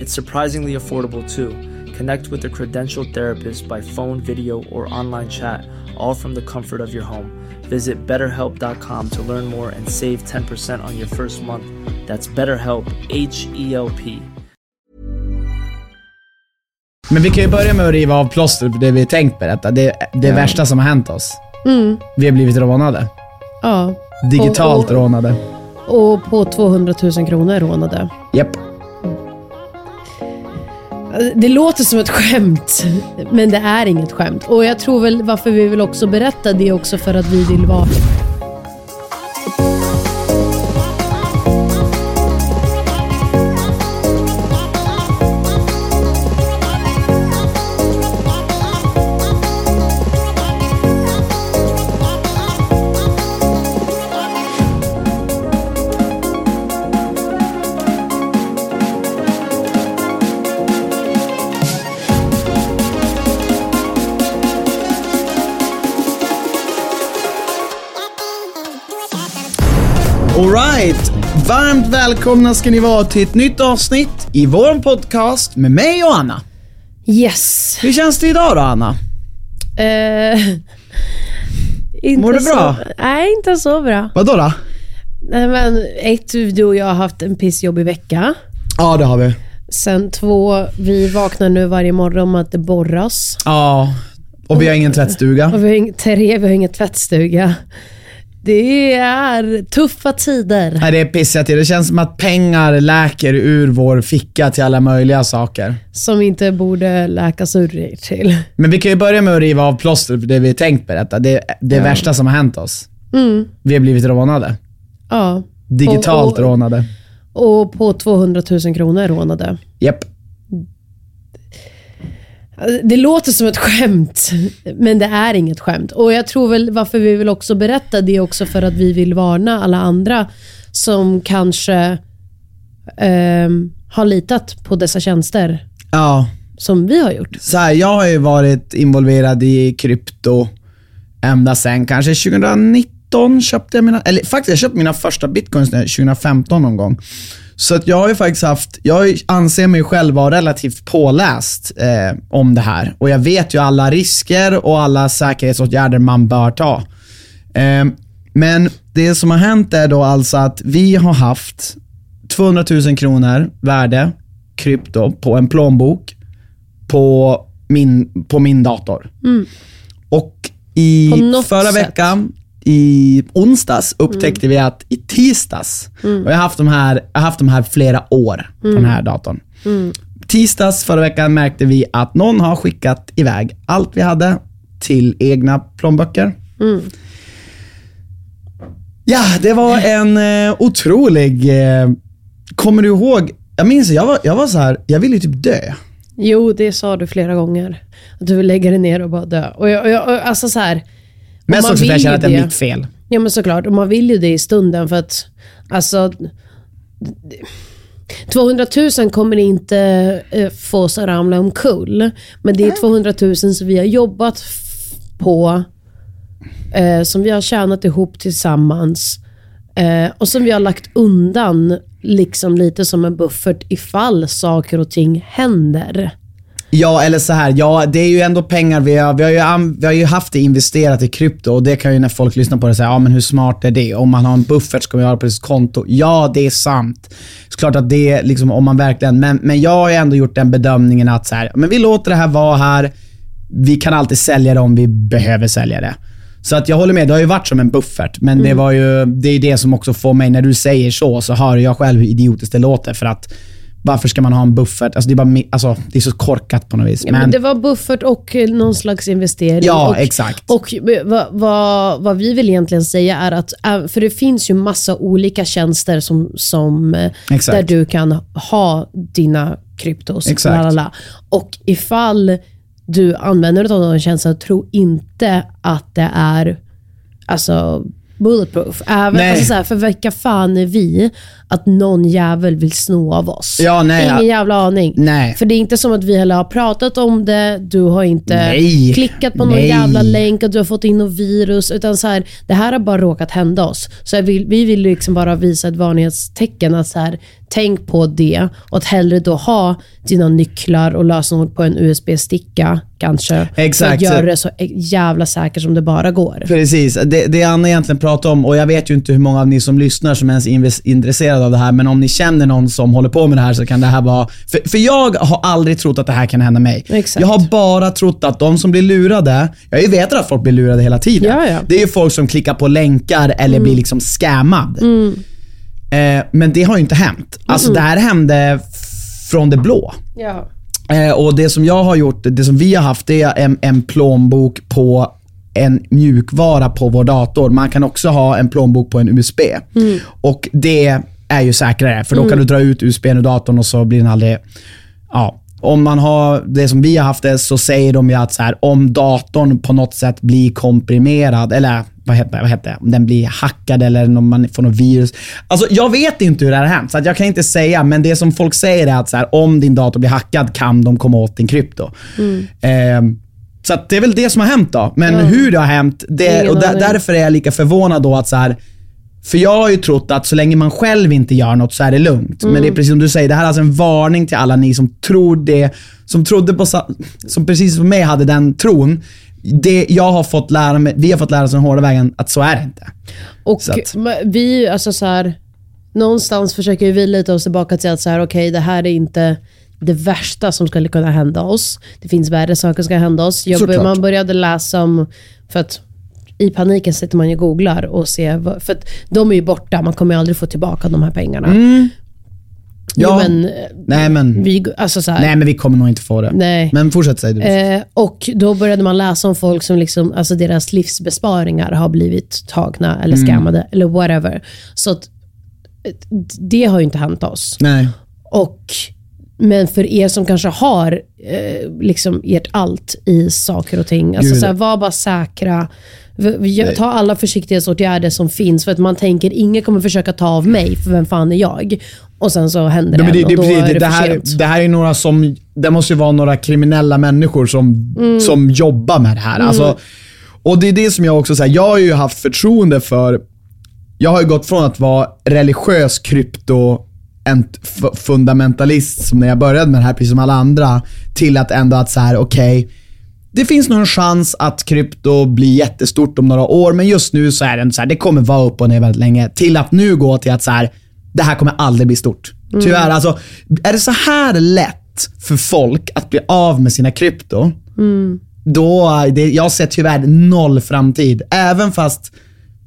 It's surprisingly affordable too. Connect with a credentialed therapist by phone, video, or online chat, all from the comfort of your home. Visit betterhelp.com to learn more and save 10% on your first month. That's BetterHelp, H E L P. Men vi kan ju börja med att riva av plåster på det vi tänkt berätta. Det, det värsta som har hänt oss. Vi har blivit rånade. Ja. Digitalt Och- och- rånade. Och på 200 000 kronor rånade. Japp. Det låter som ett skämt, men det är inget skämt. Och jag tror väl varför vi vill också berätta det är också för att vi vill vara... välkomna ska ni vara till ett nytt avsnitt i vår podcast med mig och Anna. Yes! Hur känns det idag då Anna? Eh, inte Mår du så- bra? Nej, inte så bra. Vadå då? Nej, men ett, du och jag har haft en pissjobbig vecka. Ja, det har vi. Sen två, vi vaknar nu varje morgon med att det borras. Ja. Och vi har ingen tvättstuga. Och vi har ing- tre, vi har ingen tvättstuga. Det är tuffa tider. Nej, det är pissiga till. Det känns som att pengar läker ur vår ficka till alla möjliga saker. Som inte borde läkas ur till. Men vi kan ju börja med att riva av plåster på det vi tänkt berätta. Det, det värsta som har hänt oss. Vi har blivit rånade. Ja. Digitalt Och- och- rånade. Och på 200 000 kronor rånade. Japp. Det låter som ett skämt, men det är inget skämt. Och jag tror väl varför vi vill också berätta det är också för att vi vill varna alla andra som kanske ehm, har litat på dessa tjänster Ja. som vi har gjort. Så här, jag har ju varit involverad i krypto ända sen kanske 2019 köpte jag mina, eller faktiskt jag köpte mina första bitcoins när- 2015 någon gång. Så att jag har ju faktiskt haft, jag anser mig själv vara relativt påläst eh, om det här. Och jag vet ju alla risker och alla säkerhetsåtgärder man bör ta. Eh, men det som har hänt är då alltså att vi har haft 200 000 kronor värde krypto på en plånbok på min, på min dator. Och i Mm. På något förra sätt. veckan, i onsdags, upptäckte vi att i tisdags, Mm. och jag har haft de här, jag har haft de här flera år på den här datorn. Mm. Tisdags förra veckan märkte vi att någon har skickat iväg allt vi hade till egna plånböcker. Mm. Ja, det var en eh, otrolig... Eh, kommer du ihåg? Jag minns, jag var, jag var så här, jag ville ju typ dö. Jo, det sa du flera gånger. Att du vill lägga dig ner och bara dö. Och jag, och jag, alltså så här, Men man så jag vill känner att det är mitt fel. Ja men såklart, och man vill ju det i stunden för att alltså 200 000 kommer inte eh, få oss att ramla omkull. Men det är 200 000 som vi har jobbat på, eh, som vi har tjänat ihop tillsammans eh, och som vi har lagt undan liksom lite som en buffert ifall saker och ting händer. Ja, eller så här. Ja, det är ju ändå pengar. Vi har, vi har, ju, vi har ju haft det investerat i krypto och det kan ju när folk lyssnar på det säga, ja men hur smart är det? Om man har en buffert ska man ha det på sitt konto. Ja, det är sant. Såklart att det är liksom om man verkligen, men, men jag har ju ändå gjort den bedömningen att så här, men vi låter det här vara här. Vi kan alltid sälja det om vi behöver sälja det. Så att jag håller med, det har ju varit som en buffert. Men det var ju, det är det som också får mig, när du säger så, så hör jag själv hur idiotiskt det låter. För att varför ska man ha en buffert? Alltså det, är bara, alltså, det är så korkat på något vis. Ja, men det var buffert och eh, någon slags investering. Ja, och, exakt. Och eh, vad, vad, vad vi vill egentligen säga är att, eh, för det finns ju massa olika tjänster som, som Exakt. där du kan ha dina kryptos. Exakt. lalala. Och ifall du använder dig av de tjänsterna, tro inte att det är alltså, bulletproof. Även, alltså, så här, för vilka fan är vi att någon jävel vill sno av oss? Ja, nej, Ingen ja. jävla aning. Nej. För det är inte som att vi heller har pratat om det, du har inte Nej. klickat på någon Nej. jävla länk och du har fått in något virus. Utan så här, det här har bara råkat hända oss. Så vill, vi vill liksom bara visa ett varningstecken. Att så här, tänk på det och att hellre då ha dina nycklar och lösenord på en USB-sticka kanske. För Exakt. att göra det så jävla säkert som det bara går. Precis, det, det Anna egentligen pratar om, och jag vet ju inte hur många av ni som lyssnar som ens är inves- intresserade av det här, men om ni känner någon som håller på med det här så kan det här vara... För, för jag har aldrig trott att det här kan hända mig. Exakt. Jag har bara trott att de som blir lurade, jag vetat att folk blir lurade hela tiden. Ja, ja. Det är ju folk som klickar på länkar eller blir liksom scammad. Eh, men det har ju inte hänt. Alltså det här hände från det blå. Ja. Eh, och det som jag har gjort, det som vi har haft, det är en, en plånbok på en mjukvara på vår dator. Man kan också ha en plånbok på en USB. Och det är ju säkrare, för då kan du dra ut USB ur datorn och så blir den aldrig... Ja. Om man har det som vi har haft det så säger de ju att så här, om datorn på något sätt blir komprimerad, eller vad heter, vad heter det? Om den blir hackad eller om man får något virus. Alltså jag vet inte hur det här har hänt, så att jag kan inte säga. Men det som folk säger är att så här, om din dator blir hackad kan de komma åt din krypto. Ehm, så att det är väl det som har hänt då. Men hur det har hänt, det, och där, därför är jag lika förvånad då att så här, för jag har ju trott att så länge man själv inte gör något så är det lugnt. Men det är precis som du säger, det här är alltså en varning till alla ni som tror det, som trodde på, som precis som mig hade den tron. Det jag har fått lära mig, vi har fått lära oss den hårda vägen att så är det inte. Och att- vi, alltså så här, någonstans försöker vi lita oss tillbaka till att så här, okej, det här är inte det värsta som skulle kunna hända oss. Det finns värre saker som ska hända oss. Jag, man började läsa om, för att i paniken sitter man ju och googlar och ser, vad- för att de är ju borta, man kommer ju aldrig få tillbaka de här pengarna. Mm. Jo, Ja. men, eh, Nej men, vi, alltså så här, nej, men vi kommer nog inte få det. Nej. Men fortsätt säga du. Eh, och då började man läsa om folk som liksom, alltså deras livsbesparingar har blivit tagna eller scammade eller whatever. Så att, eh, det har ju inte hänt oss. nej. Och, men för er som kanske har eh, liksom ert allt i saker och ting, alltså Gud. så här, var bara säkra. Ta alla försiktighetsåtgärder som finns för att man tänker ingen kommer försöka ta av mig för vem fan är jag? Och sen så händer det, men det, och det, då är det, det, det, här, det här är några som, det måste ju vara några kriminella människor som, Mm. som jobbar med det här. Alltså, och det är det som jag också säger, jag har ju haft förtroende för, jag har ju gått från att vara religiös krypto fundamentalist som när jag började med det här, precis som alla andra, till att ändå att så här, okej, det finns nog en chans att krypto blir jättestort om några år, men just nu så är det så här, det kommer vara upp och ner väldigt länge. Till att nu gå till att så här, det här kommer aldrig bli stort. Tyvärr, alltså, är det så här lätt för folk att bli av med sina krypto, då, det, jag ser tyvärr noll framtid. Även fast,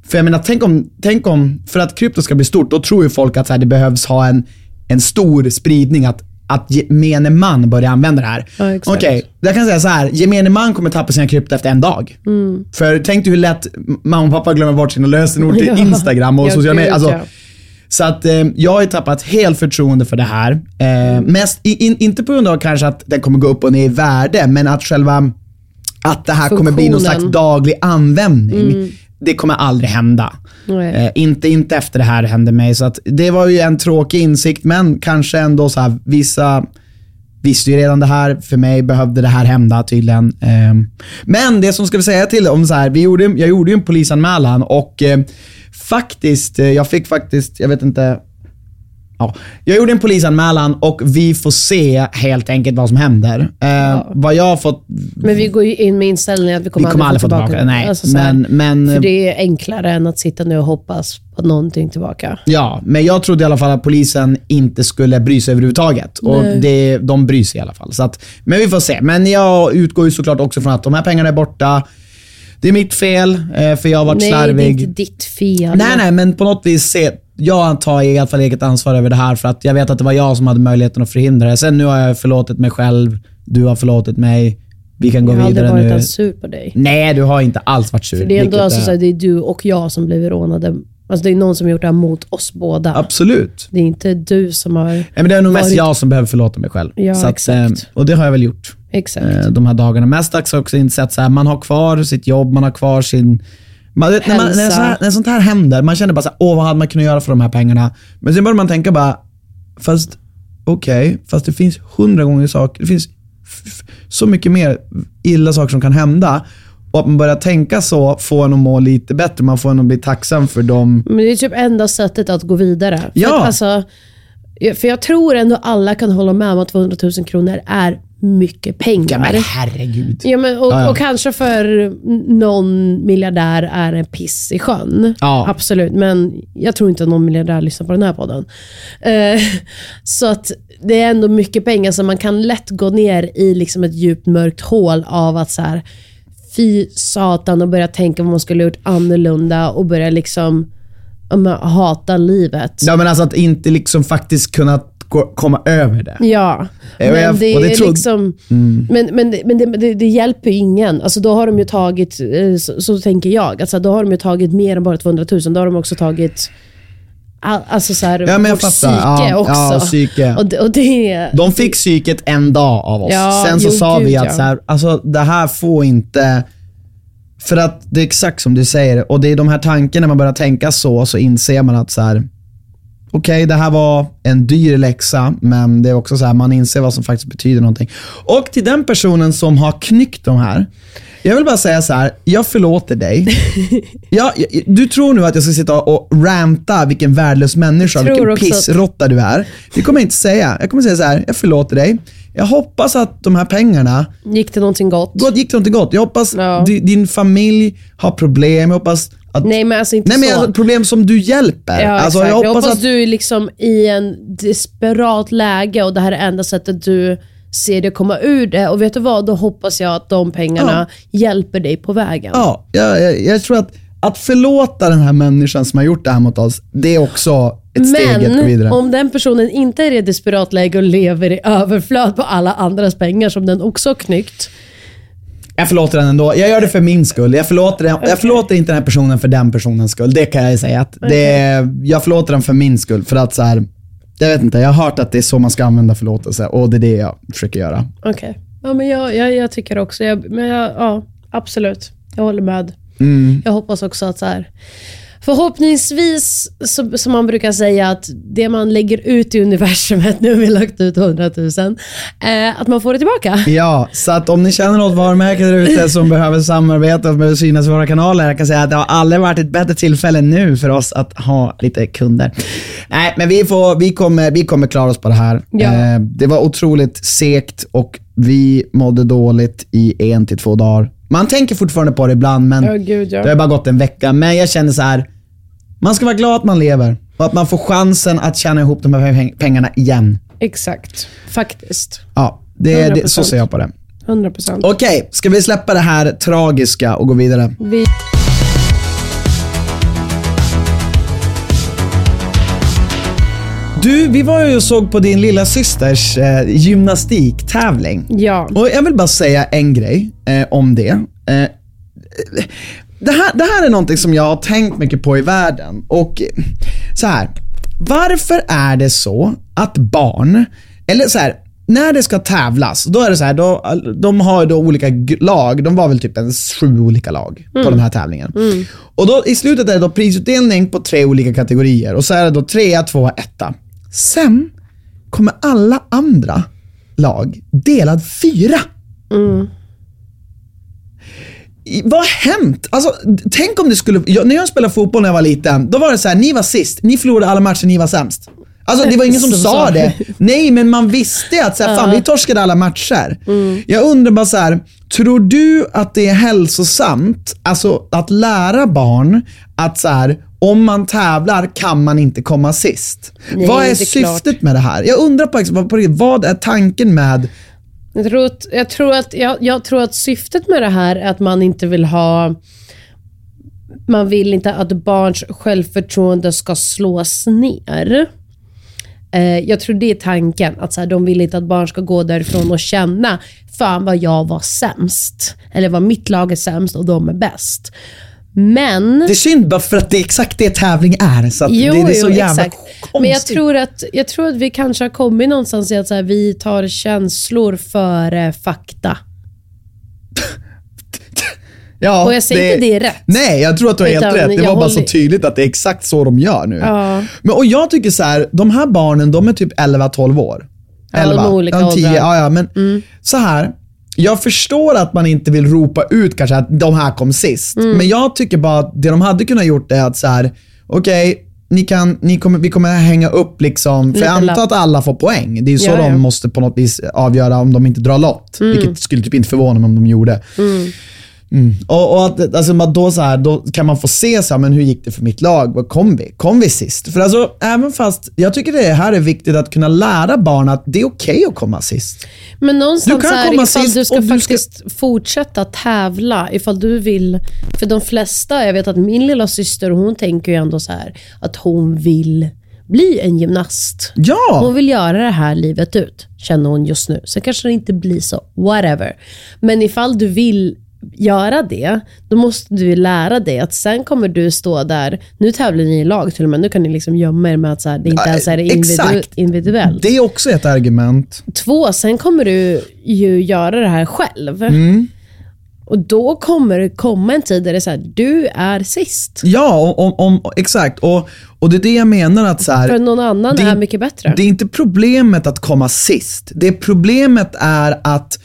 för jag menar, tänk om, tänk om för att krypto ska bli stort, då tror ju folk att så här, det behövs ha en, en stor spridning, att, att gemene man börjar använda det här. Ja. Okej, jag kan säga så här, gemene man kommer tappa sina krypto efter en dag. Mm. För tänk dig hur lätt mamma och pappa glömmer bort sina lösenord till Ja. Instagram och Ja, sociala medier. Alltså, så att eh, jag har tappat helt förtroende för det här. Eh, mest, in, inte på grund av kanske att den kommer gå upp och ner i värde, men att själva att det här kommer bli någon Funktionen. slags daglig användning. Det kommer aldrig hända. Eh, inte, inte efter det här hände mig. Så att det var ju en tråkig insikt, men kanske ändå så här, vissa visste ju redan det här. För mig behövde det här hända tydligen. Eh, men det som ska vi säga till om så här, vi gjorde, jag gjorde ju en polisanmälan och eh, faktiskt, eh, jag fick faktiskt, jag vet inte, Ja, jag gjorde en polisanmälan och vi får se helt enkelt vad som händer. Eh, Vad jag har fått... Men vi går ju in med inställningen att vi kommer, Vi kommer aldrig få tillbaka, tillbaka. Nej, Alltså men- men- För det är enklare än att sitta nu och hoppas på någonting tillbaka. Ja, men jag trodde i alla fall att polisen inte skulle bry sig överhuvudtaget. Och det, de bryr sig i alla fall. Så att, men vi får se. Men jag utgår ju såklart också från att de här pengarna är borta. Det är mitt fel, eh, för jag har varit Nej, slarvig. det är inte ditt fel. Nej, nej, men på något vis se, jag tar i alla fall eget ansvar över det här för att jag vet att det var jag som hade möjligheten att förhindra det. Sen nu har jag förlåtit mig själv, du har förlåtit mig. Vi kan gå Jag har aldrig vidare varit nu. alls sur på dig. Nej, du har inte alls varit sur. För det är ändå alltså, är- så här, det är du och jag som blivit rånade. Alltså, det är någon som gjort det här mot oss båda. Absolut. Det är inte du som har... Nej, men det är nog mest varit- jag som behöver förlåta mig själv. Ja, att, exakt. eh, Och det har jag väl gjort Exakt. eh, de här dagarna. Mest har jag också insett att man har kvar sitt jobb, man har kvar sin... Man, när, man, när, sånt här, när sånt här händer, man känner bara så här, åh vad hade man kunnat göra för de här pengarna? Men sen börjar man tänka bara, fast okej, fast det finns hundra gånger saker, det finns så mycket mer illa saker som kan hända. Och att man börjar tänka så får en att må lite bättre, man får en att bli tacksam för dem. Men det är typ enda sättet att gå vidare. För Ja. Att, alltså, för jag tror ändå alla kan hålla med om att 200 000 kronor är mycket pengar. Ja men herregud. Ja, men, och, Ja, ja. och kanske för någon miljardär är en piss i sjön. Ja. Absolut, men jag tror inte att någon miljardär lyssnar på den här podden. Eh, så att det är ändå mycket pengar så man kan lätt gå ner i liksom ett djupt mörkt hål av att så här, fy satan och börja tänka vad man skulle ha gjort annorlunda och börja liksom hata livet. Ja men alltså att inte liksom faktiskt kunna komma över det. Ja, Ja, men jag- det och det är tror- liksom... Mm. Men, men, det- men det, det, det hjälper ju ingen. Alltså då har de ju tagit, eh, så, så tänker jag, alltså då har de ju tagit mer än bara 200 000. Då har de också tagit all, alltså så här, Ja, men jag vårt fattar. psyke Ja, också. ja, psyke. Och, det- och det, De fick psyket en dag av oss. Ja, Sen så jo, sa gud, vi att ja. så här, alltså, det här får inte... För att det är exakt som du säger, och det är de här tankarna, när man börjar tänka så, så inser man att så här. Okej, det här var en dyr läxa, men det är också så här, man inser vad som faktiskt betyder någonting. Och till den personen som har knyckt de här, jag vill bara säga så här, jag förlåter dig. jag, jag, du tror nu att jag ska sitta och ranta vilken värdelös människa, vilken också att- du är. Det kommer jag inte säga. Jag kommer säga så här, jag förlåter dig. Jag hoppas att de här pengarna gick till någonting gott. gott, gick till något gott. Jag hoppas Ja. di, din familj har problem. Jag hoppas att... Nej men alltså inte Nej men så. alltså, problem som du hjälper. Ja, alltså, exakt. jag hoppas, att... du är liksom i en desperat läge och det här är enda sättet du ser det komma ur det. Och vet du vad? Då hoppas jag att de pengarna hjälper dig på vägen. Ja, jag, jag, jag tror att att förlåta den här människan som har gjort det här mot oss, det är också ett steg att gå Men vidare. om den personen inte är i ett desperat läge och lever i överflöd på alla andras pengar som den också har knyckt. Jag förlåter den ändå. Jag gör det för min skull. Jag förlåter, den, jag förlåter inte den här personen för den personens skull. Det kan jag säga. Att det är, jag förlåter den för min skull. För att så här, jag vet inte, jag har hört att det är så man ska använda förlåtelse och det är det jag försöker göra. Okej. Ja, men jag, jag, jag tycker också, jag, men jag, ja, absolut. Jag håller med. Mm. Jag hoppas också att så här, förhoppningsvis, så, som man brukar säga, att det man lägger ut i universumet, nu har vi lagt ut 100 000, eh, att man får det tillbaka. Ja, så att om ni känner något varumärke där ute som behöver samarbeta och behöver synas i våra kanaler, jag kan säga att det har aldrig varit ett bättre tillfälle nu för oss att ha lite kunder. Nej, men vi, får, vi, kommer, vi kommer klara oss på det här. Ja. Eh, det var otroligt segt och vi mådde dåligt i en till två dagar. Man tänker fortfarande på det ibland, men Ja, gud, ja. det har bara gått en vecka. Men jag känner så här, man ska vara glad att man lever och att man får chansen att tjäna ihop de här peng- pengarna igen. Exakt. Faktiskt. Ja, det, det, så 100%. ser jag på det. 100 procent. Okej, ska vi släppa det här tragiska och gå vidare? Vi... Du, vi var ju och såg på din lilla systers eh, gymnastiktävling. Ja. Och jag vill bara säga en grej eh, om det. Eh, det, här, det här är någonting som jag har tänkt mycket på i världen. Och så här, varför är det så att barn, eller så här, när det ska tävlas, då är det så här, då, de har då olika lag, de var väl typ en sju olika lag på den här tävlingen. Och då i slutet är det då prisutdelning på tre olika kategorier och så är det då trea, tvåa, etta. Sen kommer alla andra lag delad fyra. I- Vad har hänt? Alltså, tänk om det skulle... Jag, när jag spelade fotboll när jag var liten, då var det så här: ni var sist, ni förlorade alla matcher, ni var sämst. Alltså det var ingen som Som sa det. Nej, men man visste att så här, fan, vi torskade alla matcher. Jag undrar bara så här, tror du att det är hälsosamt, alltså att lära barn att så här, om man tävlar kan man inte komma sist? Nej, vad är, syftet klart. med det här? Jag undrar på, på vad är tanken med jag tror, att, jag, tror att, jag, jag tror att syftet med det här är att man inte vill ha man vill inte att barns självförtroende ska slås ner. Eh, jag tror det är tanken, att så här, de vill inte att barn ska gå därifrån och känna, fan vad jag var sämst. Eller vad mitt lag är sämst och de är bäst. Men... Det är synd bara för att det är exakt det tävling är. Så att Jo, det, det är så jo, jävla exakt. konstigt. Men jag tror, att, jag tror att vi kanske har kommit någonstans i att så här, vi tar känslor före fakta. ja, och jag säger inte det är rätt. Nej, jag tror att du har helt rätt. Det var bara håller- så tydligt att det är exakt så de gör nu. Ja. Men, och jag tycker så här, de här barnen, de är typ 11-12 år. Ja, de olika ja, 10, åldrar. ja, ja, men så här. Jag förstår att man inte vill ropa ut kanske att de här kom sist. Mm. Men jag tycker bara att det de hade kunnat gjort är att så här, okej, ni kan, ni kommer, vi kommer hänga upp liksom, för jag antar att alla får poäng. Det är ju så Ja, ja. de måste på något vis avgöra om de inte drar lott. Mm. Vilket skulle typ inte förvåna mig om de gjorde. Mm. Och, och att, alltså, man då, så här, då kan man få se så här, men hur gick det för mitt lag. Vad Kom vi? Kom vi sist? För alltså, även fast jag tycker det här är viktigt att kunna lära barn att det är okej att komma sist. Men någonstans Du kan här, komma ifall sist du ska och du ska- faktiskt fortsätta tävla, ifall du vill, för de flesta, jag vet att min lilla syster, hon tänker ju ändå så här att hon vill bli en gymnast. Ja! Hon vill göra det här livet ut, känner hon just nu. Sen kanske det inte blir så, whatever. Men ifall du vill göra det, då måste du lära dig att sen kommer du stå där, nu tävlar ni i lag till och med, nu kan ni liksom gömma er med att så här, det inte ens är individu- individuellt. Det är också ett argument. Två, sen kommer du ju göra det här själv. Mm. Och då kommer det komma en tid där det är så här, du är sist. Ja, om, om, exakt. Och, och det är det jag menar att så här, För någon annan det- är mycket bättre. Det är inte problemet att komma sist. Det problemet är att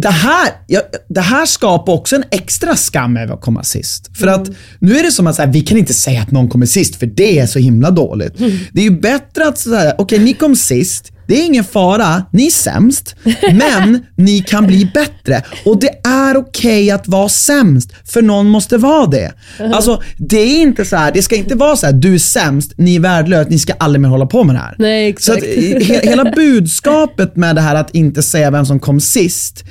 det här, ja, det här skapar också en extra skam över att komma sist. För att nu är det som att så här, vi kan inte säga att någon kommer sist, för det är så himla dåligt. Det är ju bättre att säga, okej ni kom sist, det är ingen fara, ni är sämst, men ni kan bli bättre. Och det är okej att vara sämst, för någon måste vara det. Alltså, det är inte så här, det ska inte vara så här, du är sämst, ni är värdelösa, ni ska aldrig mer hålla på med det här. Nej, Så att, exakt. he, hela budskapet med det här att inte säga vem som kom sist,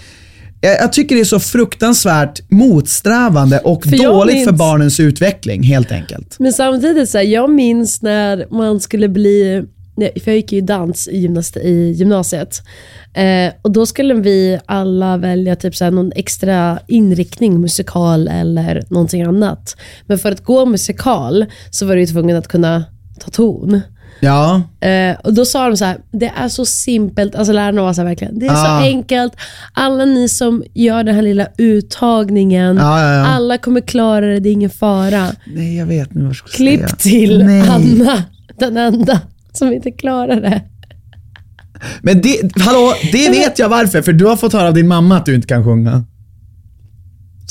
jag, tycker det är så fruktansvärt motsträvande och För dåligt för minns- barnens utveckling helt enkelt. Men samtidigt, så här, jag minns när man skulle bli, för jag gick ju dans i, gymnast, i gymnasiet. Eh, och då skulle vi alla välja typ så här, någon extra inriktning, musikal eller någonting annat. Men för att gå musikal så var du tvungen att kunna ta ton. Ja, Eh, och då sa de så här, det är så simpelt, alltså lärarna var så här verkligen, det är Ah. så enkelt. Alla ni som gör den här lilla uttagningen, Ja, ja, ja. alla kommer klara det, det är ingen fara. nej jag vet nu vad jag ska säga. Klipp till Nej. Anna, den enda som inte klarar det. Men det, hallå, det vet jag varför, för du har fått höra av din mamma att du inte kan sjunga.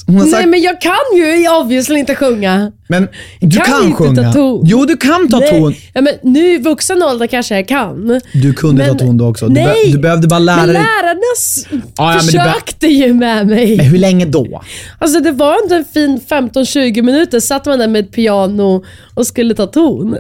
Sagt, Nej men jag kan ju obviously inte sjunga. men du kan kan, inte ta sjunga. ton. Jo, du kan ta Nej. ton. Ja, men nu i vuxen ålder kanske jag kan. Du kunde Men- ta ton då också. Du, be, Nej. du behövde bara lära Men dig. lärarna s- Ja, men be- försökte ju med mig. Men hur länge då? Alltså det var inte en fin 15-20 minuter, satt man där med ett piano och skulle ta ton.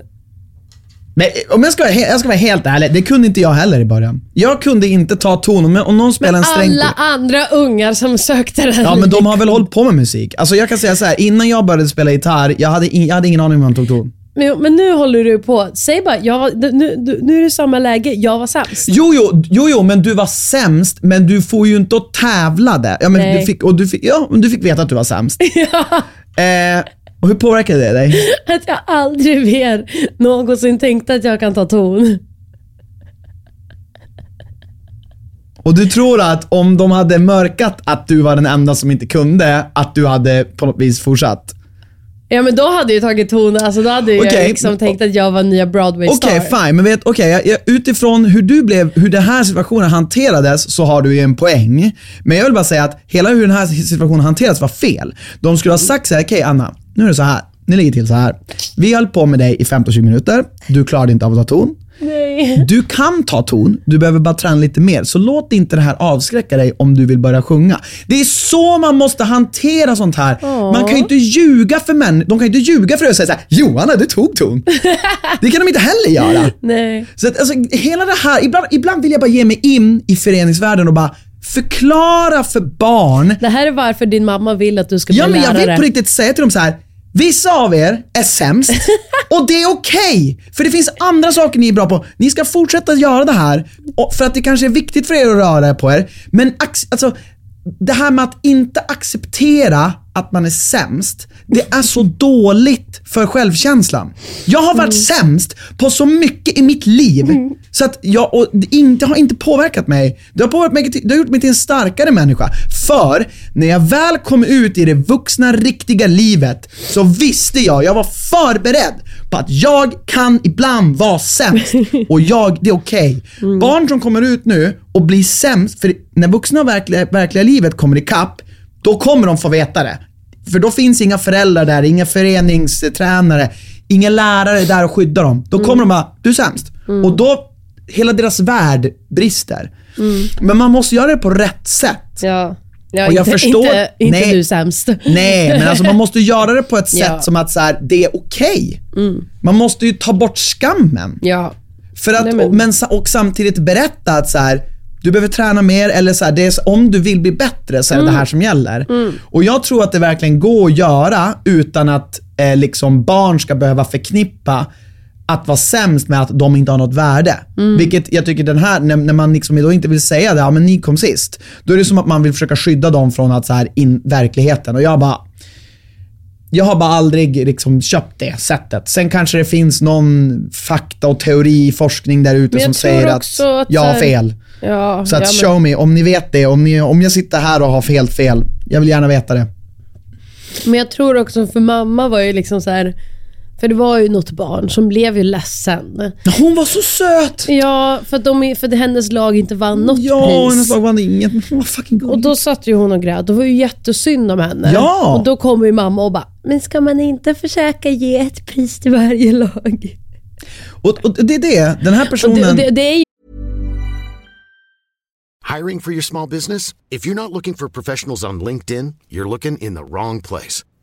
Men om jag ska, vara jag ska vara helt ärlig, det kunde inte jag heller i början. Jag kunde inte ta ton. Om, om någon spelar en sträng... Alla andra ungar som sökte det här Ja, men de har väl hållit på med musik. Alltså jag kan säga så här, innan jag började spela gitarr, jag hade, in, jag hade ingen aning om hur man tog ton. men, men nu håller du på. Säg bara, jag var, nu, nu, är det samma läge, jag var sämst. Jo, jo, jo, jo, men du var sämst, men du får ju inte att tävla där. Ja, men Nej. du fick, och du fick, ja, du fick veta att du var sämst. eh, och hur påverkade det dig? Att jag aldrig mer någonsin tänkte att jag kan ta ton. Och du tror att om de hade mörkat att du var den enda som inte kunde, att du hade på något vis fortsatt? Ja men då hade jag tagit ton, alltså då hade jag Okej, liksom tänkt att jag var nya Broadway Okej, star. fine. Men vet, okay, jag, jag, utifrån hur du blev, hur den här situationen hanterades så har du ju en poäng. Men jag vill bara säga att hela hur den här situationen hanterades var fel. De skulle ha sagt såhär, okej Anna, nu är det så här. Ni ligger till så här. Vi höll på med dig i 15-20 minuter. Du klarade inte av att ta ton. Nej. Du kan ta ton, du behöver bara träna lite mer. Så låt inte det här avskräcka dig om du vill börja sjunga. Det är så man måste hantera sånt här. Man kan ju inte ljuga för män. De kan ju inte ljuga för dig och säga såhär, Johanna du tog ton. det kan de inte heller göra. Nej. Så att, alltså, hela det här, ibland, ibland vill jag bara ge mig in i föreningsvärlden och bara förklara för barn Det här är varför din mamma vill att du ska bli Ja, men jag lärare. vill på riktigt säga till dem så här. Vissa av er är sämst och det är okej. för det finns andra saker ni är bra på. Ni ska fortsätta göra det här för att det kanske är viktigt för er att röra på er. Men alltså, det här med att inte acceptera att man är sämst, det är så dåligt för självkänslan. Jag har varit sämst på så mycket i mitt liv. Så att jag, och det inte, har inte påverkat mig. Det har, påverkat mig, det har gjort mig till en starkare människa. För när jag väl kom ut i det vuxna, riktiga livet så visste jag, jag var förberedd på att jag kan ibland vara sämst. Och jag, det är okej. Barn som kommer ut nu och blir sämst, för när vuxna och verkliga, verkliga livet kommer ikapp, då kommer de få veta det. För då finns inga föräldrar där, inga föreningstränare, inga lärare där och skydda dem. Då kommer de bara, du är sämst. Och då, hela deras värld brister. Men man måste göra det på rätt sätt. Ja. Ja, Och jag inte, förstår- Inte, inte Nej. du sämst. Nej, men alltså man måste göra det på ett sätt Ja. som att så här, det är okej. Man måste ju ta bort skammen. Ja. För att, Nej, men- och, men, och samtidigt berätta att så här, du behöver träna mer eller så här, det är, om du vill bli bättre så är det det här som gäller. Och jag tror att det verkligen går att göra utan att eh, liksom barn ska behöva förknippa att vara sämst med att de inte har något värde. Vilket jag tycker den här, när, när man liksom då inte vill säga det, ja men ni kom sist. Då är det som att man vill försöka skydda dem från att så här in verkligheten. Och jag bara, jag har bara aldrig liksom köpt det sättet. Sen kanske det finns någon fakta och teori, forskning där ute som säger att, att jag har fel. Ja, Så att ja, men- show me, om ni vet det, om, ni, om jag sitter här och har helt fel. Jag vill gärna veta det. Men jag tror också för mamma var ju liksom så här. För det var ju något barn som blev ju ledsen. Hon var så söt! Ja, för att, de, för att hennes lag inte vann något Ja, pris. hennes lag vann inget, men hon var fucking god. Och då satt ju hon och grät. Det var ju jättesynd om henne. Ja. Och då kommer ju mamma och bara, men ska man inte försöka ge ett pris till varje lag? och, och det är det, den här Och personen... det, och det, det är ju Hiring for your small business? If you're not looking for professionals on LinkedIn, you're looking in the wrong place.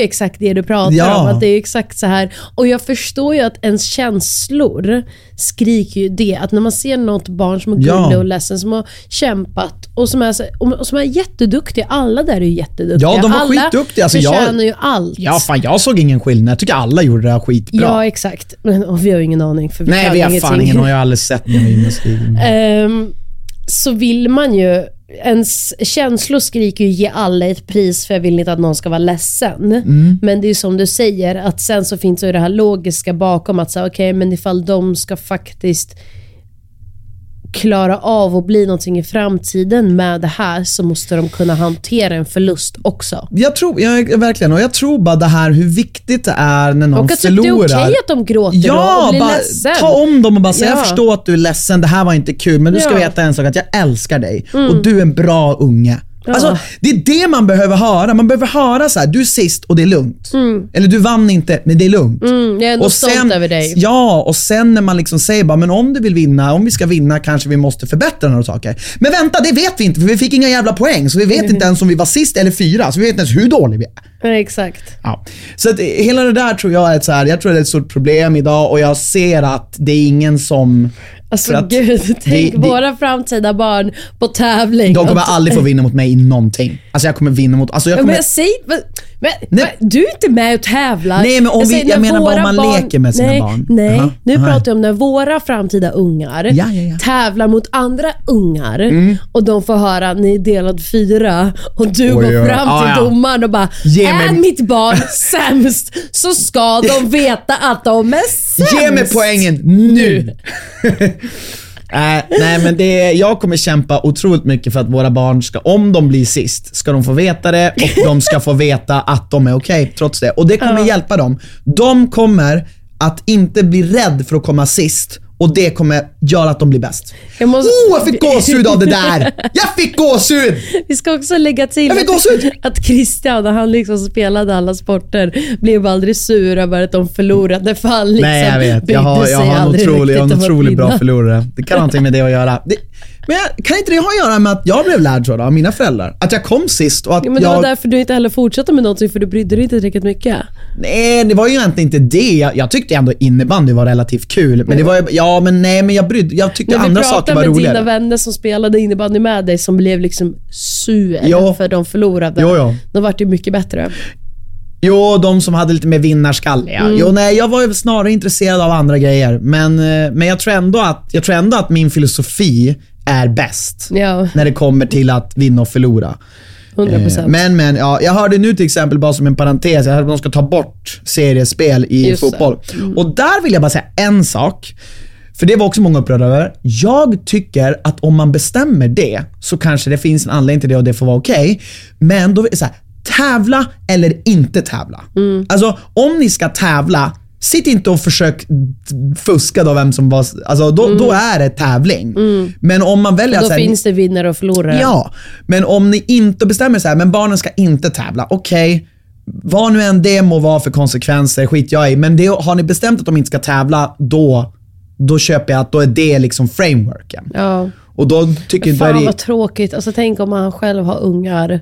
exakt det du pratar Ja. om. Att det är exakt så här. Och jag förstår ju att ens känslor skriker ju det. Att när man ser något barn som är Ja. gullig och ledsen, som har kämpat och som är, och som är jätteduktiga. Alla där är ju jätteduktiga. Ja, de var alla skitduktiga. Alltså, jag- förtjänar ju allt. Ja, fan jag såg ingen skillnad. Jag tycker alla gjorde det här skitbra. Ja, exakt. Men, och vi har ju ingen aning. För vi Nej, vi har ingenting. fan ingen, och jag har aldrig sett någon. Ehm, så vill man ju, ens känslor skriker ju ge alla ett pris för jag vill inte att någon ska vara ledsen. Mm. Men det är som du säger, att sen så finns ju det här logiska bakom att säga okej, men ifall de ska faktiskt klara av att bli någonting i framtiden med det här så måste de kunna hantera en förlust också. Jag tror, jag, verkligen, och jag tror bara det här hur viktigt det är när någon Och att typ det är förlorar. okej att de gråter Ja, och blir bara ledsen. ta om dem och bara säga Ja. jag förstår att du är ledsen, det här var inte kul, men du ska Ja. Mm. veta en sak, att jag älskar dig och du är en bra unge. Alltså, det är det man behöver höra. Man behöver höra så här: du är sist och det är lugnt. Eller du vann inte, men det är lugnt. Mm, jag är ändå stolt över dig. Ja, och sen när man liksom säger bara, men om du vill vinna, om vi ska vinna kanske vi måste förbättra några saker. Men vänta, det vet vi inte för vi fick inga jävla poäng. Så vi vet inte ens om vi var sist eller fyra, så vi vet inte ens hur dålig vi är. Ja, exakt. Ja. Så att, eh, hela det där tror jag är ett, så här, jag tror det är ett stort problem idag och jag ser att det är ingen som Alltså gud, tänk det- det- våra framtida barn på tävling. De kommer aldrig få vinna mot mig i någonting. Alltså jag kommer vinna mot... Alltså jag Ja, kommer, men jag säger, men, Nej. men, du är inte med och tävlar. Nej, men om vi- säger jag menar bara om man leker med sina nej, barn. Nej, Jaha, nu jaha. pratar jag om när våra framtida ungar Ja, ja, ja. tävlar mot andra ungar Mm. och de får höra ni är delad fyra och du Oj, går fram till ja. domaren och bara Ge Är mig- mitt barn sämst så ska de veta att de är sämst. Ge mig poängen nu! Äh, nej men det, jag kommer kämpa otroligt mycket för att våra barn ska, om de blir sist, ska de få veta det och de ska få veta att de är okej trots det. Och det kommer hjälpa dem. De kommer att inte bli rädd för att komma sist och det kommer göra att de blir bäst. Jag måste- Oh, jag fick gåshud av det där! Jag fick gåshud! Vi ska också lägga till att, att Christian, när han liksom spelade alla sporter, blev aldrig sur över att de förlorade för han liksom Nej jag vet, jag har, jag har en otrolig, jag har en otroligt bra vinna. förlorare. Det kan ha någonting med det att göra. Det, men kan inte det ha att göra med att jag blev lärd så då, av mina föräldrar? Att jag kom sist och att Ja, men det jag... var därför du inte heller fortsatte med någonting, för du brydde dig inte tillräckligt mycket. Nej, det var ju egentligen inte det. Jag, jag tyckte ändå innebandy var relativt kul. Men det var ju, ja men nej men jag brydde, jag tyckte vi andra saker pratade var med roligare. dina vänner som spelade innebandy med dig, som blev liksom sur Ja. för de förlorade. Jo, jo. De vart ju mycket bättre. Jo, de som hade lite mer vinnarskalle. Ja. Mm. Jo, nej, jag var ju snarare intresserad av andra grejer. Men, eh, men jag, tror ändå att, jag tror ändå att min filosofi är bäst. Ja, När det kommer till att vinna och förlora. 100 Eh, procent. Men, men, ja, jag hörde nu till exempel, bara som en parentes, jag hörde att de ska ta bort seriespel i Just fotboll. Och där vill jag bara säga en sak. För det var också många upprörda över. Jag tycker att om man bestämmer det, så kanske det finns en anledning till det och det får vara okej. Men då är det så här, tävla eller inte tävla. Alltså om ni ska tävla, sitt inte och försök fuska då vem som var, alltså då, då är det tävling. Men om man väljer Då att så här, finns det vinnare och förlorare. Ja, men om ni inte bestämmer så här, men barnen ska inte tävla, okej. vad nu än det må vara för konsekvenser, skit jag i. Men det, har ni bestämt att de inte ska tävla, då, då köper jag att då är det liksom frameworken. Ja. Och då tycker då Fan det- vad tråkigt. Alltså, tänk om man själv har ungar.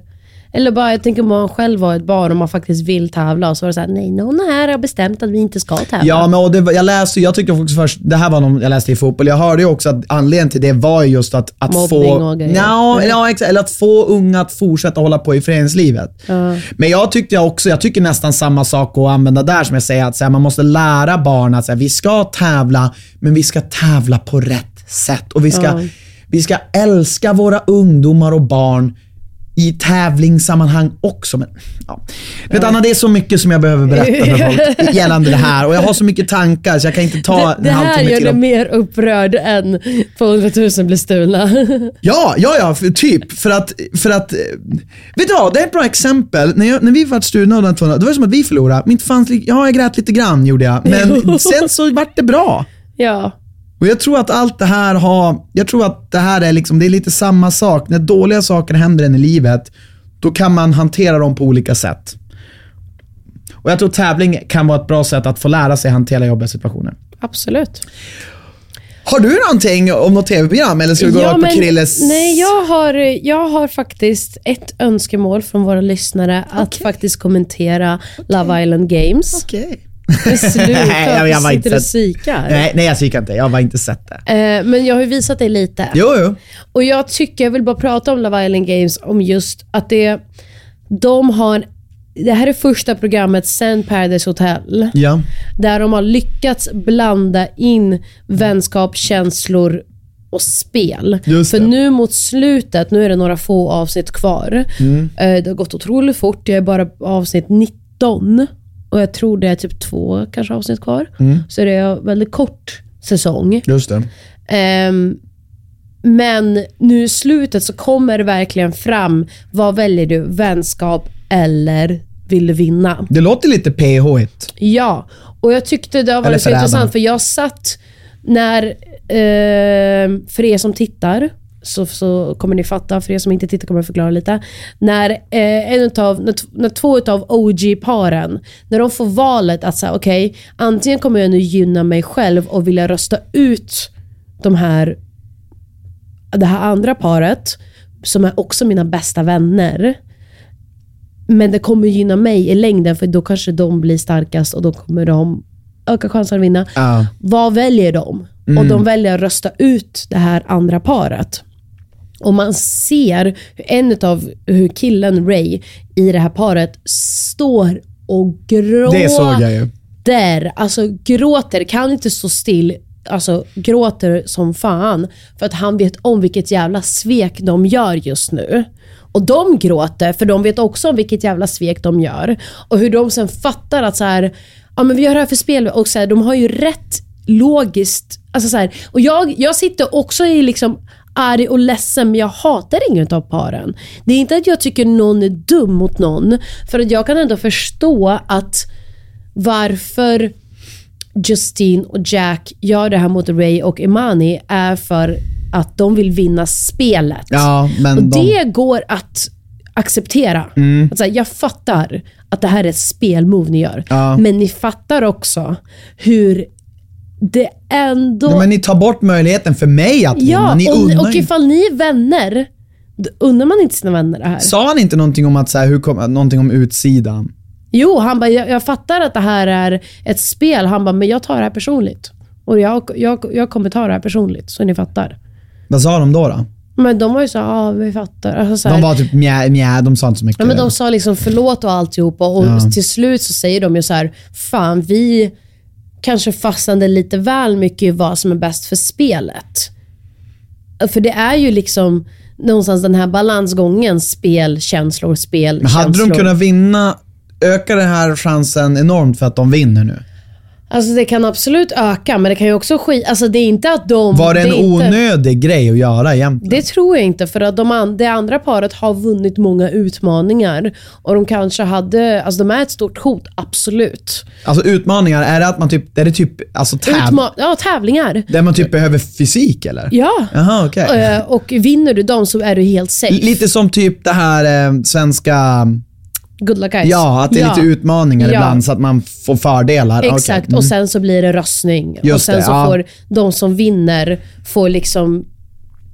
Eller bara, jag tänker om man själv var ett barn och man faktiskt vill tävla och så var det såhär, nej någon här har bestämt att vi inte ska tävla. Ja, men och det, jag läste, jag tyckte också först, det här var någon jag läste i fotboll, jag hörde ju också att anledningen till det var ju just att, att Mobbning få... och grejer. Ja, ja, exakt, eller att få unga att fortsätta hålla på i föreningslivet. Men jag tyckte också, jag tycker nästan samma sak att använda där som jag säger, att här, man måste lära barn att här, vi ska tävla, men vi ska tävla på rätt sätt. Och vi ska, vi ska älska våra ungdomar och barn i tävlingssammanhang också. Men, ja. Vet Anna, det är så mycket som jag behöver berätta för folk gällande det här och jag har så mycket tankar så jag kan inte ta det, en det här halvtimme gör till. dig mer upprörd än 200 000 blir stulna. Ja, ja, ja, för, typ. För att, för att, eh, vet du vad? Det är ett bra exempel. När, jag, när vi var stulna av den 200, det var som att vi förlorade. Inte fanns, ja, jag grät lite grann gjorde jag. Men sen så vart det bra. ja. Och jag tror att allt det här har, jag tror att det här är liksom, det är lite samma sak. När dåliga saker händer en i livet, då kan man hantera dem på olika sätt. Och jag tror tävling kan vara ett bra sätt att få lära sig hantera jobbiga situationer. Absolut. Har du någonting om något tv-program eller ska vi gå rakt på Krilles? Nej, jag har, jag har faktiskt ett önskemål från våra lyssnare att faktiskt kommentera Love Island Games. Okej. Sluta, Nej, jag- var inte och psykar. Nej, nej jag psykar inte. Jag har bara inte sett det. Eh, men jag har ju visat dig lite. Jo, jo. Och jag tycker, jag vill bara prata om Love Island Games, om just att det, de har, det här är första programmet sen Paradise Hotel, Ja. där de har lyckats blanda in vänskap, känslor och spel. Just För det. nu mot slutet, nu är det några få avsnitt kvar. Mm. Eh, Det har gått otroligt fort, jag är bara avsnitt 19 och jag tror det är typ två kanske avsnitt kvar. Mm. Så det är en väldigt kort säsong. Just det. Ehm, men nu i slutet så kommer det verkligen fram, vad väljer du? Vänskap eller vill du vinna? Det låter lite PH-igt. Ja, och jag tyckte det varit så intressant för jag satt när, eh, för er som tittar, så, så kommer ni fatta, för er som inte tittar kommer jag förklara lite. När, eh, en utav, när, när två utav OG-paren, när de får valet att säga okej, antingen kommer jag nu gynna mig själv och vilja rösta ut de här, det här andra paret, som är också mina bästa vänner. Men det kommer gynna mig i längden för då kanske de blir starkast och då kommer de ökar chansen att vinna. Ja. Vad väljer de? Och de väljer att rösta ut det här andra paret. Och man ser en av hur killen Ray i det här paret står och gråter. Det såg jag ju. Alltså gråter, kan inte stå still. Alltså gråter som fan. För att han vet om vilket jävla svek de gör just nu. Och de gråter för de vet också om vilket jävla svek de gör. Och hur de sen fattar att så här, ja men vi gör det här för spel och så här, de har ju rätt logiskt. Alltså så här, och jag, jag sitter också i liksom arg och ledsen, men jag hatar ingen av paren. Det är inte att jag tycker någon är dum mot någon, för att jag kan ändå förstå att varför Justine och Jack gör det här mot Ray och Imani är för att de vill vinna spelet. Ja, men och de- Mm. det går att acceptera. Att säga, jag fattar att det här är ett spelmove ni gör, Ja. men ni fattar också hur det ändå... Nej, men ni tar bort möjligheten för mig att vinna. ja, Ni och, och ifall ni är vänner, då unnar man inte sina vänner det här. Sa han inte någonting om att så här, hur kom, någonting om utsidan? Jo, han bara, jag, jag fattar att det här är ett spel. Han bara, men jag tar det här personligt. Och jag, jag, jag kommer ta det här personligt, så ni fattar. Vad sa de då? då? Men de var ju så ja vi fattar. Alltså, så här, De var typ mjä, mjä de sa inte så mycket. ja, men de sa liksom förlåt och alltihopa och till slut så säger de ju så här, fan vi kanske fastnade lite väl mycket i vad som är bäst för spelet. För det är ju liksom någonstans den här balansgången, spel, känslor, spel, men hade känslor. de kunnat vinna, ökar den här chansen enormt för att de vinner nu? Alltså det kan absolut öka, men det kan ju också skit... Alltså det är inte att de... Var det en inte, onödig grej att göra egentligen? Det tror jag inte, för att de det andra paret har vunnit många utmaningar. Och de kanske hade... Alltså de är ett stort hot, absolut. Alltså utmaningar, är det att man typ, är det typ, alltså täv, Utma ja, tävlingar. där man typ behöver fysik eller? Ja. Jaha, okej. Eh, Och vinner du dem så är du helt safe. Lite som typ det här eh, svenska, Good luck guys. ja att det är lite utmaningar Ja. ibland så att man får fördelar. Exakt, Mm. och sen så blir det röstning. och Just sen det, så ja. får de som vinner får liksom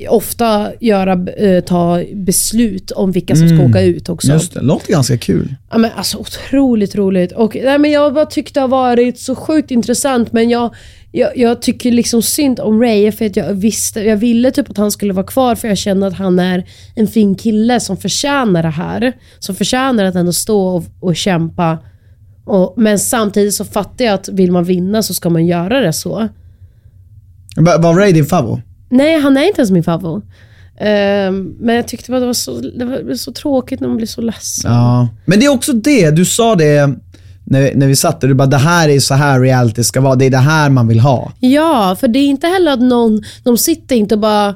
ofta göra, eh, ta beslut om vilka som ska åka ut också. Mm. Just det, låter ganska kul. Ja, men alltså otroligt roligt. Och, nej, men jag bara tyckte det har varit så sjukt intressant, men jag, jag, jag tycker liksom synd om Ray, för att jag visste, jag ville typ att han skulle vara kvar, för jag känner att han är en fin kille som förtjänar det här. Som förtjänar att ändå stå och, och kämpa. Och, men samtidigt så fattar jag att vill man vinna så ska man göra det så. Va- Var Ray din favorit? Nej, han är inte ens min favorit. Ehm, men jag tyckte bara det var, så, det var så tråkigt när man blir så ledsen. Ja. Men det är också det, du sa det när, när vi satt där, du bara det här är så här reality ska vara, det är det här man vill ha. Ja, för det är inte heller att någon, de sitter inte och bara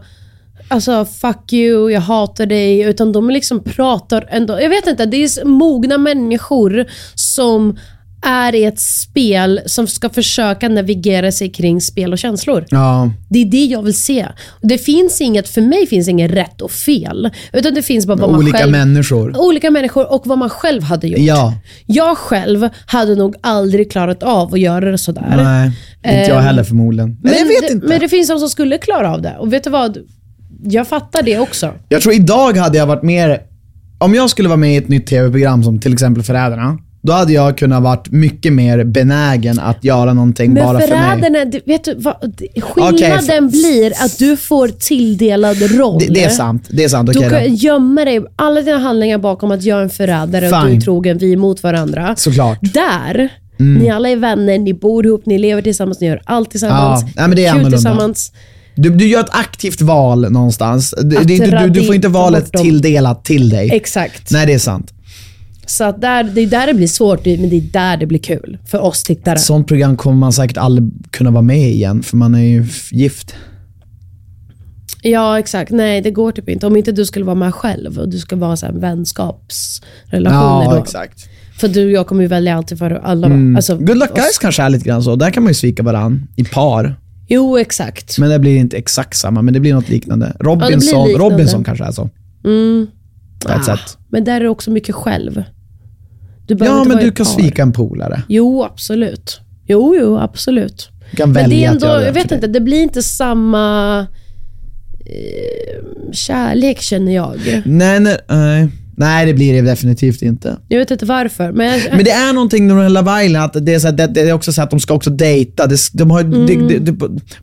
Alltså fuck you, jag hatar dig. Utan de liksom pratar ändå. Jag vet inte, det är mogna människor som är i ett spel som ska försöka navigera sig kring spel och känslor. Ja. Det är det jag vill se. Det finns inget, för mig finns inget rätt och fel. Utan det finns bara vad man Olika själv... människor. Olika människor och vad man själv hade gjort. Ja. Jag själv hade nog aldrig klarat av att göra det sådär. Nej, inte jag Ehm, heller förmodligen. Men, jag vet inte. Men det finns de som skulle klara av det. Och vet du vad? Jag fattar det också. Jag tror idag hade jag varit mer, om jag skulle vara med i ett nytt tv-program som till exempel Förrädarna, då hade jag kunnat varit mycket mer benägen att göra någonting Men bara för mig. du- vet du vad? Skillnaden för- blir att du får tilldelad roll. Det, det är sant, det är sant. Du Okej kan gömma dig, alla dina handlingar bakom att jag är en förrädare och du är trogen, vi är mot varandra. Såklart. Där, Mm. ni alla är vänner, ni bor ihop, ni lever tillsammans, ni gör allt tillsammans. Ja, men det är kul tillsammans. Du, du gör ett aktivt val någonstans. Du, du, du, du får inte valet tilldelat till dig. Exakt. Nej, det är sant. Så att där, det är där det blir svårt, men det är där det blir kul. För oss tittare. Ett sånt program kommer man säkert aldrig kunna vara med i igen, för man är ju gift. Ja, exakt. Nej, det går typ inte. Om inte du skulle vara med själv och du ska vara så här vänskapsrelationer Ja, då. exakt. För du och jag kommer ju välja alltid för alla. Mm. Alltså, Good luck oss. guys kanske är lite grann så. Där kan man ju svika varandra i par. Jo, exakt. Men det blir inte exakt samma, men det blir något liknande. Robinson, liknande. Robinson kanske är så. På ett Ah, sätt. Men där är det också mycket själv. Ja, men du kan par. svika en polare. Jo, absolut. Jo, jo, absolut. Du kan Men det välja är att ändå, det jag vet inte, det blir inte samma eh, kärlek känner jag. Nej, nej, nej. Nej, det blir det definitivt inte. Jag vet inte varför. Men, jag, Men det är någonting med Love Island, att det är, så här, det, det är också så att de ska också dejta. Det, de har, Mm. det,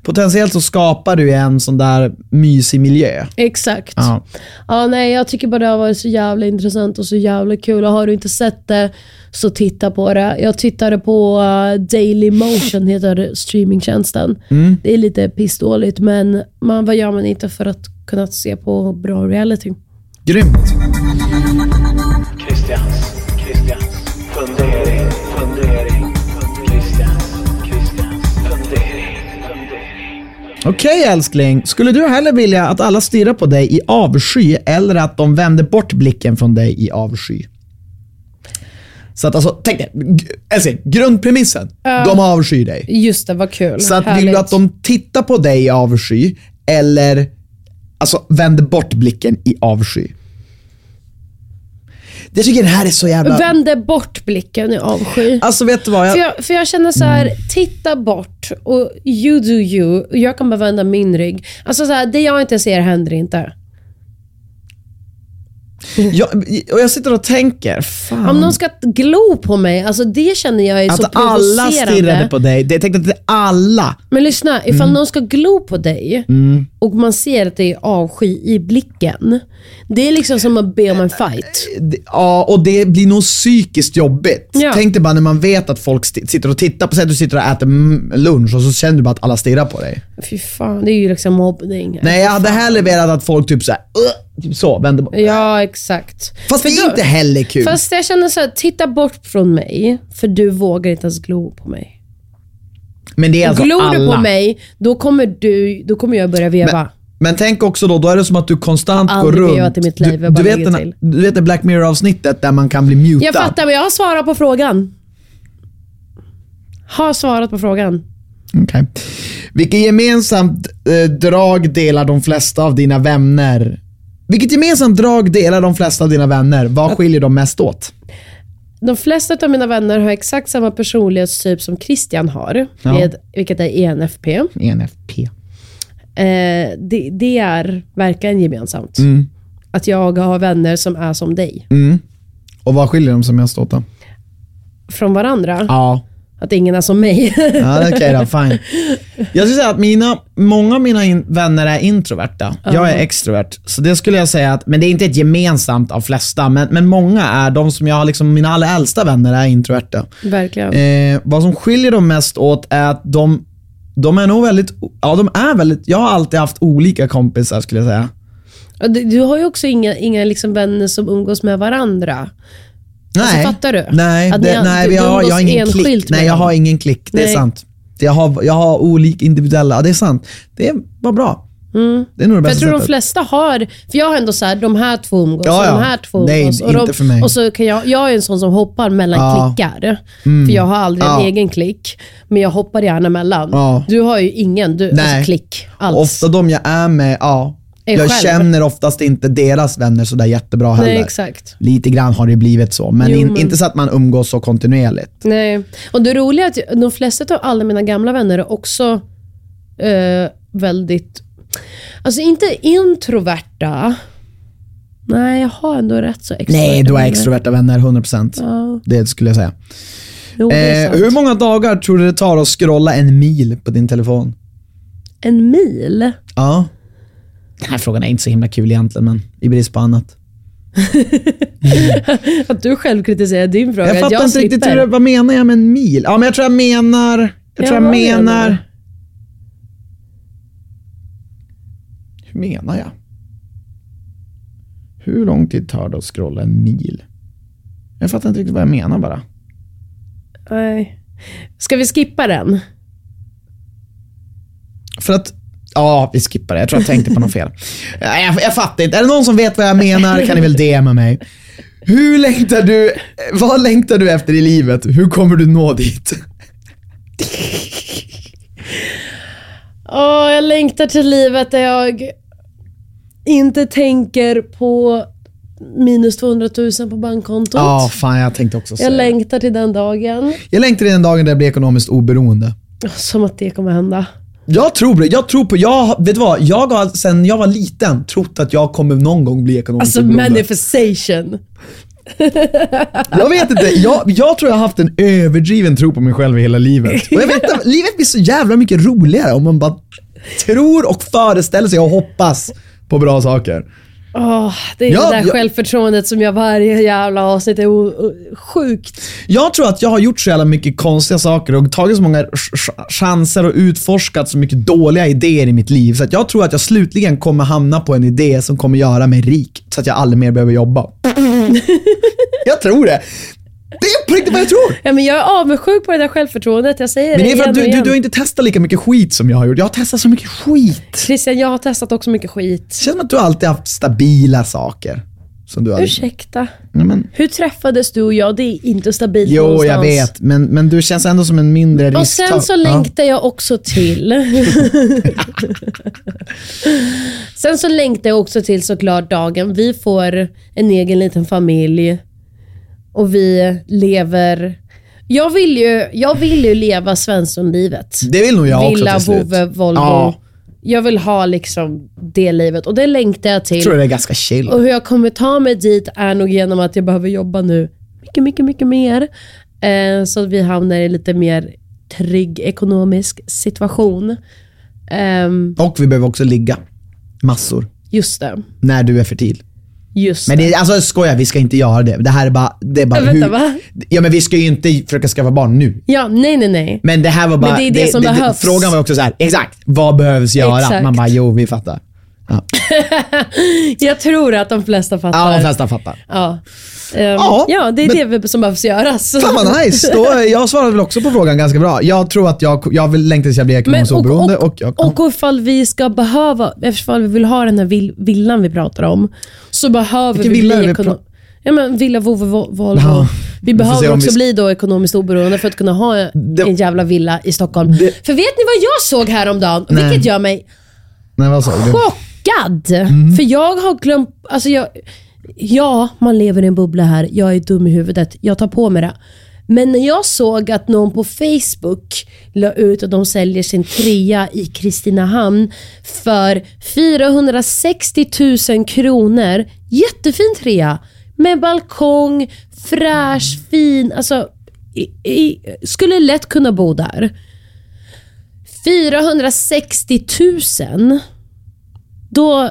potentiellt så skapar du en sån där mysig miljö. Exakt. Ja. Ja, nej, jag tycker bara det har varit så jävla intressant och så jävla kul. Och har du inte sett det, så titta på det. Jag tittade på uh, Daily Motion, heter streamingtjänsten. Mm. Det är lite pissdåligt, men man, vad gör man inte för att kunna se på bra reality? Grymt. Christians, Christians fundering, fundering, Christians, Christians fundering, fundering. Okej älskling, skulle du hellre vilja att alla stirrar på dig i avsky eller att de vänder bort blicken från dig i avsky? Så att alltså, tänk dig, älskling, grundpremissen, de avskyr dig. Just det, vad kul. Så att vill du att de tittar på dig i avsky eller alltså, vänder bort blicken i avsky? Jag tycker det här är så jävla... Vänder bort blicken i avsky. Alltså vet du vad? För Jag, jag, för jag känner så här, titta bort och you do you. Jag kan bara vända min rygg. Alltså så här, det jag inte ser händer inte. jag, och jag sitter och tänker, fan. Om någon ska glo på mig, alltså det känner jag är så Att alla provocerande. stirrade på dig. Det- Jag tänkte att det är alla. Men lyssna, ifall Mm. någon ska glo på dig och man ser att det är avsky i blicken. Det är liksom som att be om en fight. Det- Ja, och det blir nog psykiskt jobbigt. Ja. Tänk dig bara när man vet att folk sitter och tittar på sig, att du sitter och äter lunch och så känner du bara att alla stirrar på dig. Fy fan, det är ju liksom mobbning. Nej, jag hade hellre velat att folk typ såhär, typ så, vänder bort. Ja, exakt. Fast det För är då- inte heller kul. Fast jag känner så här, titta bort från mig, för du vågar inte ens glo på mig. Men det är alltså Glor alla. du på mig, då kommer, du, då kommer jag börja veva. Men, men tänk också då, då är det som att du konstant går runt. i mitt liv, du, du, vet den, du vet det Black Mirror-avsnittet där man kan bli mutad? jag fattar, men jag har svarat på frågan. Har svarat på frågan. Okej. Vilket gemensamt eh, drag delar de flesta av dina vänner? Vilket gemensamt drag delar de flesta av dina vänner? Vad skiljer dem mest åt? De flesta av mina vänner har exakt samma personlighetstyp som Christian har, Ja. med, vilket är ENFP. ENFP. Eh, det, det är verkligen gemensamt. Mm. Att jag har vänner som är som dig. Och vad skiljer dem som mest åt då? Från varandra. Ja. Att ingen är som mig. Ja, okej då. Fine. Jag skulle säga att mina, många av mina in, vänner är introverta. Jag är extrovert. Så det skulle jag säga att, men det är inte ett gemensamt av flesta, men, men många är, de som jag har, liksom, mina allra äldsta vänner är introverta. verkligen. Eh, vad som skiljer dem mest åt är att de, de är nog väldigt, ja de är väldigt, jag har alltid haft olika kompisar skulle jag säga. Du, du har ju också inga, inga liksom vänner som umgås med varandra. Nej. fattar du? Nej, Att det, ni- nej du- du har, jag har ingen klick. Nej, jag har ingen klick. Det är Nej. sant. Jag har, jag har olika individuella, ja, det är sant. Det var bra. Det är nog det Mm. För jag bästa tror de sättet. flesta har, för jag har ändå så här, de här två umgås Ja, och ja. de här två Nej, umgås. och inte de, för mig. Och så kan jag, jag är en sån som hoppar mellan Ja. Mm. klickar. För jag har aldrig en egen klick, men jag hoppar gärna mellan. Du har ju ingen du, Nej. alltså klick alls. Ofta de jag är med, ja. Jag själv. känner oftast inte deras vänner sådär jättebra heller. Nej, exakt. Lite grann har det blivit så, men, Jo, in, men- inte så att man umgås så kontinuerligt. Nej. Och det roliga är att de flesta av alla mina gamla vänner är också eh, väldigt, alltså inte introverta. Nej, jag har ändå rätt så extroverta Nej, du har extroverta vänner, 100%. Ja, Det skulle jag säga. jo, Eh, hur många dagar tror du det tar att scrolla en mil på din telefon? En mil? Ja. Den här frågan är inte så himla kul egentligen, men i brist på annat. Att du själv kritiserar din fråga. Jag att fattar jag inte riktigt, hur, vad menar jag med en mil? Ja, men jag tror jag menar... Jag Ja, tror jag menar... menar? Hur menar jag? Hur lång tid tar det att scrolla en mil? Jag fattar inte riktigt vad jag menar bara. Nej. Ska vi skippa den? För att, ja vi skippar det. Jag tror jag tänkte på något fel. Jag, jag, fattar inte. Är det någon som vet vad jag menar kan ni väl DMa mig. Hur längtar du, vad längtar du efter i livet? Hur kommer du nå dit? Åh, jag längtar till livet där jag inte tänker på minus 200 000 på bankkontot. Ja, fan jag tänkte också säga jag längtar till den dagen. Jag längtar till den dagen där jag blir ekonomiskt oberoende. Som att det kommer hända. Jag tror på det. Jag tror på, jag, vet du vad? Jag har sen jag var liten trott att jag kommer någon gång bli ekonomiskt Alltså oberoende. manifestation. Jag vet inte, jag, jag tror jag har haft en överdriven tro på mig själv i hela livet. Och jag vet inte, livet blir så jävla mycket roligare om man bara tror och föreställer sig och hoppas på bra saker. Åh, det är Ja, det där jag- självförtroendet som jag varje jävla avsnitt är sjukt. Jag tror att jag har gjort så jävla mycket konstiga saker och tagit så många ch- chanser och utforskat så mycket dåliga idéer i mitt liv. Så att jag tror att jag slutligen kommer hamna på en idé som kommer göra mig rik. Så att jag aldrig mer behöver jobba. jag tror det. Det är på riktigt vad jag tror. Ja, men jag är avundsjuk på det där självförtroendet. Jag säger Men det är för att du, och du, du har inte testat lika mycket skit som jag har gjort. Jag har testat så mycket skit. Christian, jag har testat också mycket skit. Det känns som att du alltid haft stabila saker. Som du. Ursäkta. Ja, men, Hur träffades du och jag? Det är inte stabilt jo, någonstans. jag vet. Men, men du känns ändå som en mindre Och risktagare. sen så längtar jag också till... sen så längtar jag också till såklart dagen vi får en egen liten familj och vi lever... Jag vill ju, jag vill ju leva Svenssonlivet. Det vill nog jag också Villa, till slut. vovve, Volvo. Ja. Jag vill ha liksom det livet och det längtar jag till. Jag tror det är ganska chill. Och hur jag kommer ta mig dit är nog genom att jag behöver jobba nu mycket, mycket, mycket mer. Eh, så att vi hamnar i lite mer trygg ekonomisk situation. Ehm, Och vi behöver också ligga. Massor. just det. När du är fertil. Just Men det. det, alltså skoja, vi ska inte göra det. Det här är bara, det är bara Vänta, hur... va? Ja men vi ska ju inte försöka skaffa barn nu. Ja, nej, nej, nej. Men det här var bara... Men det är det som behövs. Frågan var också så här, exakt, vad behövs göra? Exakt. Man bara, jo vi fattar. Ja, Jag tror att de flesta fattar. ja de flesta fattar. Ja. Ehm, Ja, ja, det är men- det som behövs göras. Fan vad nice. Då, jag svarade väl också på frågan ganska bra. Jag tror att jag, jag vill längta tills jag blir ekonomiskt och, oberoende. och, Och, jag, och ifall vi ska behöva, ifall vi vill ha den här vill, villan vi pratar om, så behöver Vilken vi bli ekonomiskt... Ja men villa, Volvo, Vo- Volvo. Ja. Vi behöver också vi- bli då ekonomiskt oberoende för att kunna ha Det- en jävla villa i Stockholm. Det- För vet ni vad jag såg häromdagen? Nej. Vilket gör mig nej vad sa du? Chockad. Mm. För jag har glömt, alltså jag, ja man lever i en bubbla här, jag är dum i huvudet, jag tar på mig det. Men när jag såg att någon på Facebook la ut att de säljer sin trea i Kristinehamn för 460 000 kronor. Jättefin trea. Med balkong, fräsch, fin. Alltså, i, i, skulle lätt kunna bo där. 460 000. Då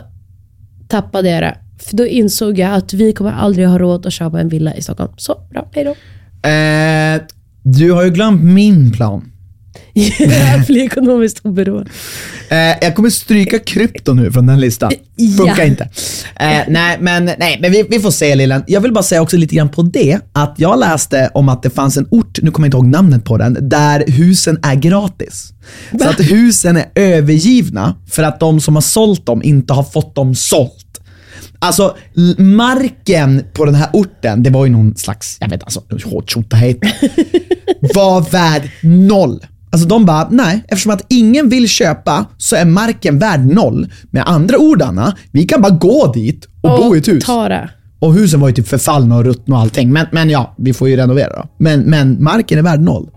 tappade jag det. För då insåg jag att vi kommer aldrig ha råd att köpa en villa i Stockholm. Så, bra. Hejdå. Eh, du har ju glömt min plan. Jag blir ekonomiskt oberoende. Eh, jag kommer stryka krypto nu från den listan. Funkar Ja. inte. Eh, nej, men, nej, men vi, vi får se Lillen. Jag vill bara säga också lite grann på det, att jag läste om att det fanns en ort, nu kommer jag inte ihåg namnet på den, där husen är gratis. Så att husen är övergivna för att de som har sålt dem inte har fått dem sålt. Alltså marken på den här orten, det var ju någon slags, jag vet alltså, tjotahejt, var värd noll. Alltså de bara, nej, eftersom att ingen vill köpa så är marken värd noll. Med andra ord Anna, vi kan bara gå dit och, bo i ett hus. ta det. Och husen var ju typ förfallna och ruttna och allting. Men, men ja, vi får ju renovera då. Men, men marken är värd noll.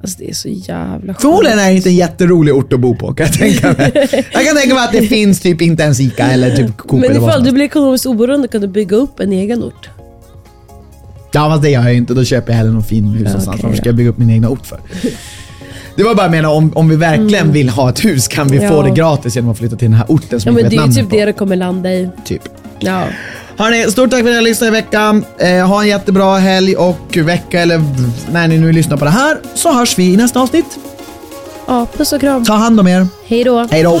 Alltså det är så jävla sjukt. Förmodligen är det inte en jätterolig ort att bo på kan jag tänka mig. Jag kan tänka mig att det finns typ inte ens Ica eller typ Coop Men ifall du blir ekonomiskt oberoende kan du bygga upp en egen ort. Ja fast det gör jag inte, då köper jag hellre någon fin hus någonstans. okej, Varför ska ja. jag bygga upp min egna ort för? Det var bara jag menar, om, om vi verkligen vill ha ett hus kan vi få Mm. Ja. det gratis genom att flytta till den här orten som Ja vi men det är ju typ på. det det kommer landa i. Typ. Ja. Hörni, stort tack för att ni har lyssnat i veckan. Eh, ha en jättebra helg och vecka eller när ni nu lyssnar på det här så hörs vi i nästa avsnitt. ja, puss och kram. Ta hand om er. Hej då. Hej då!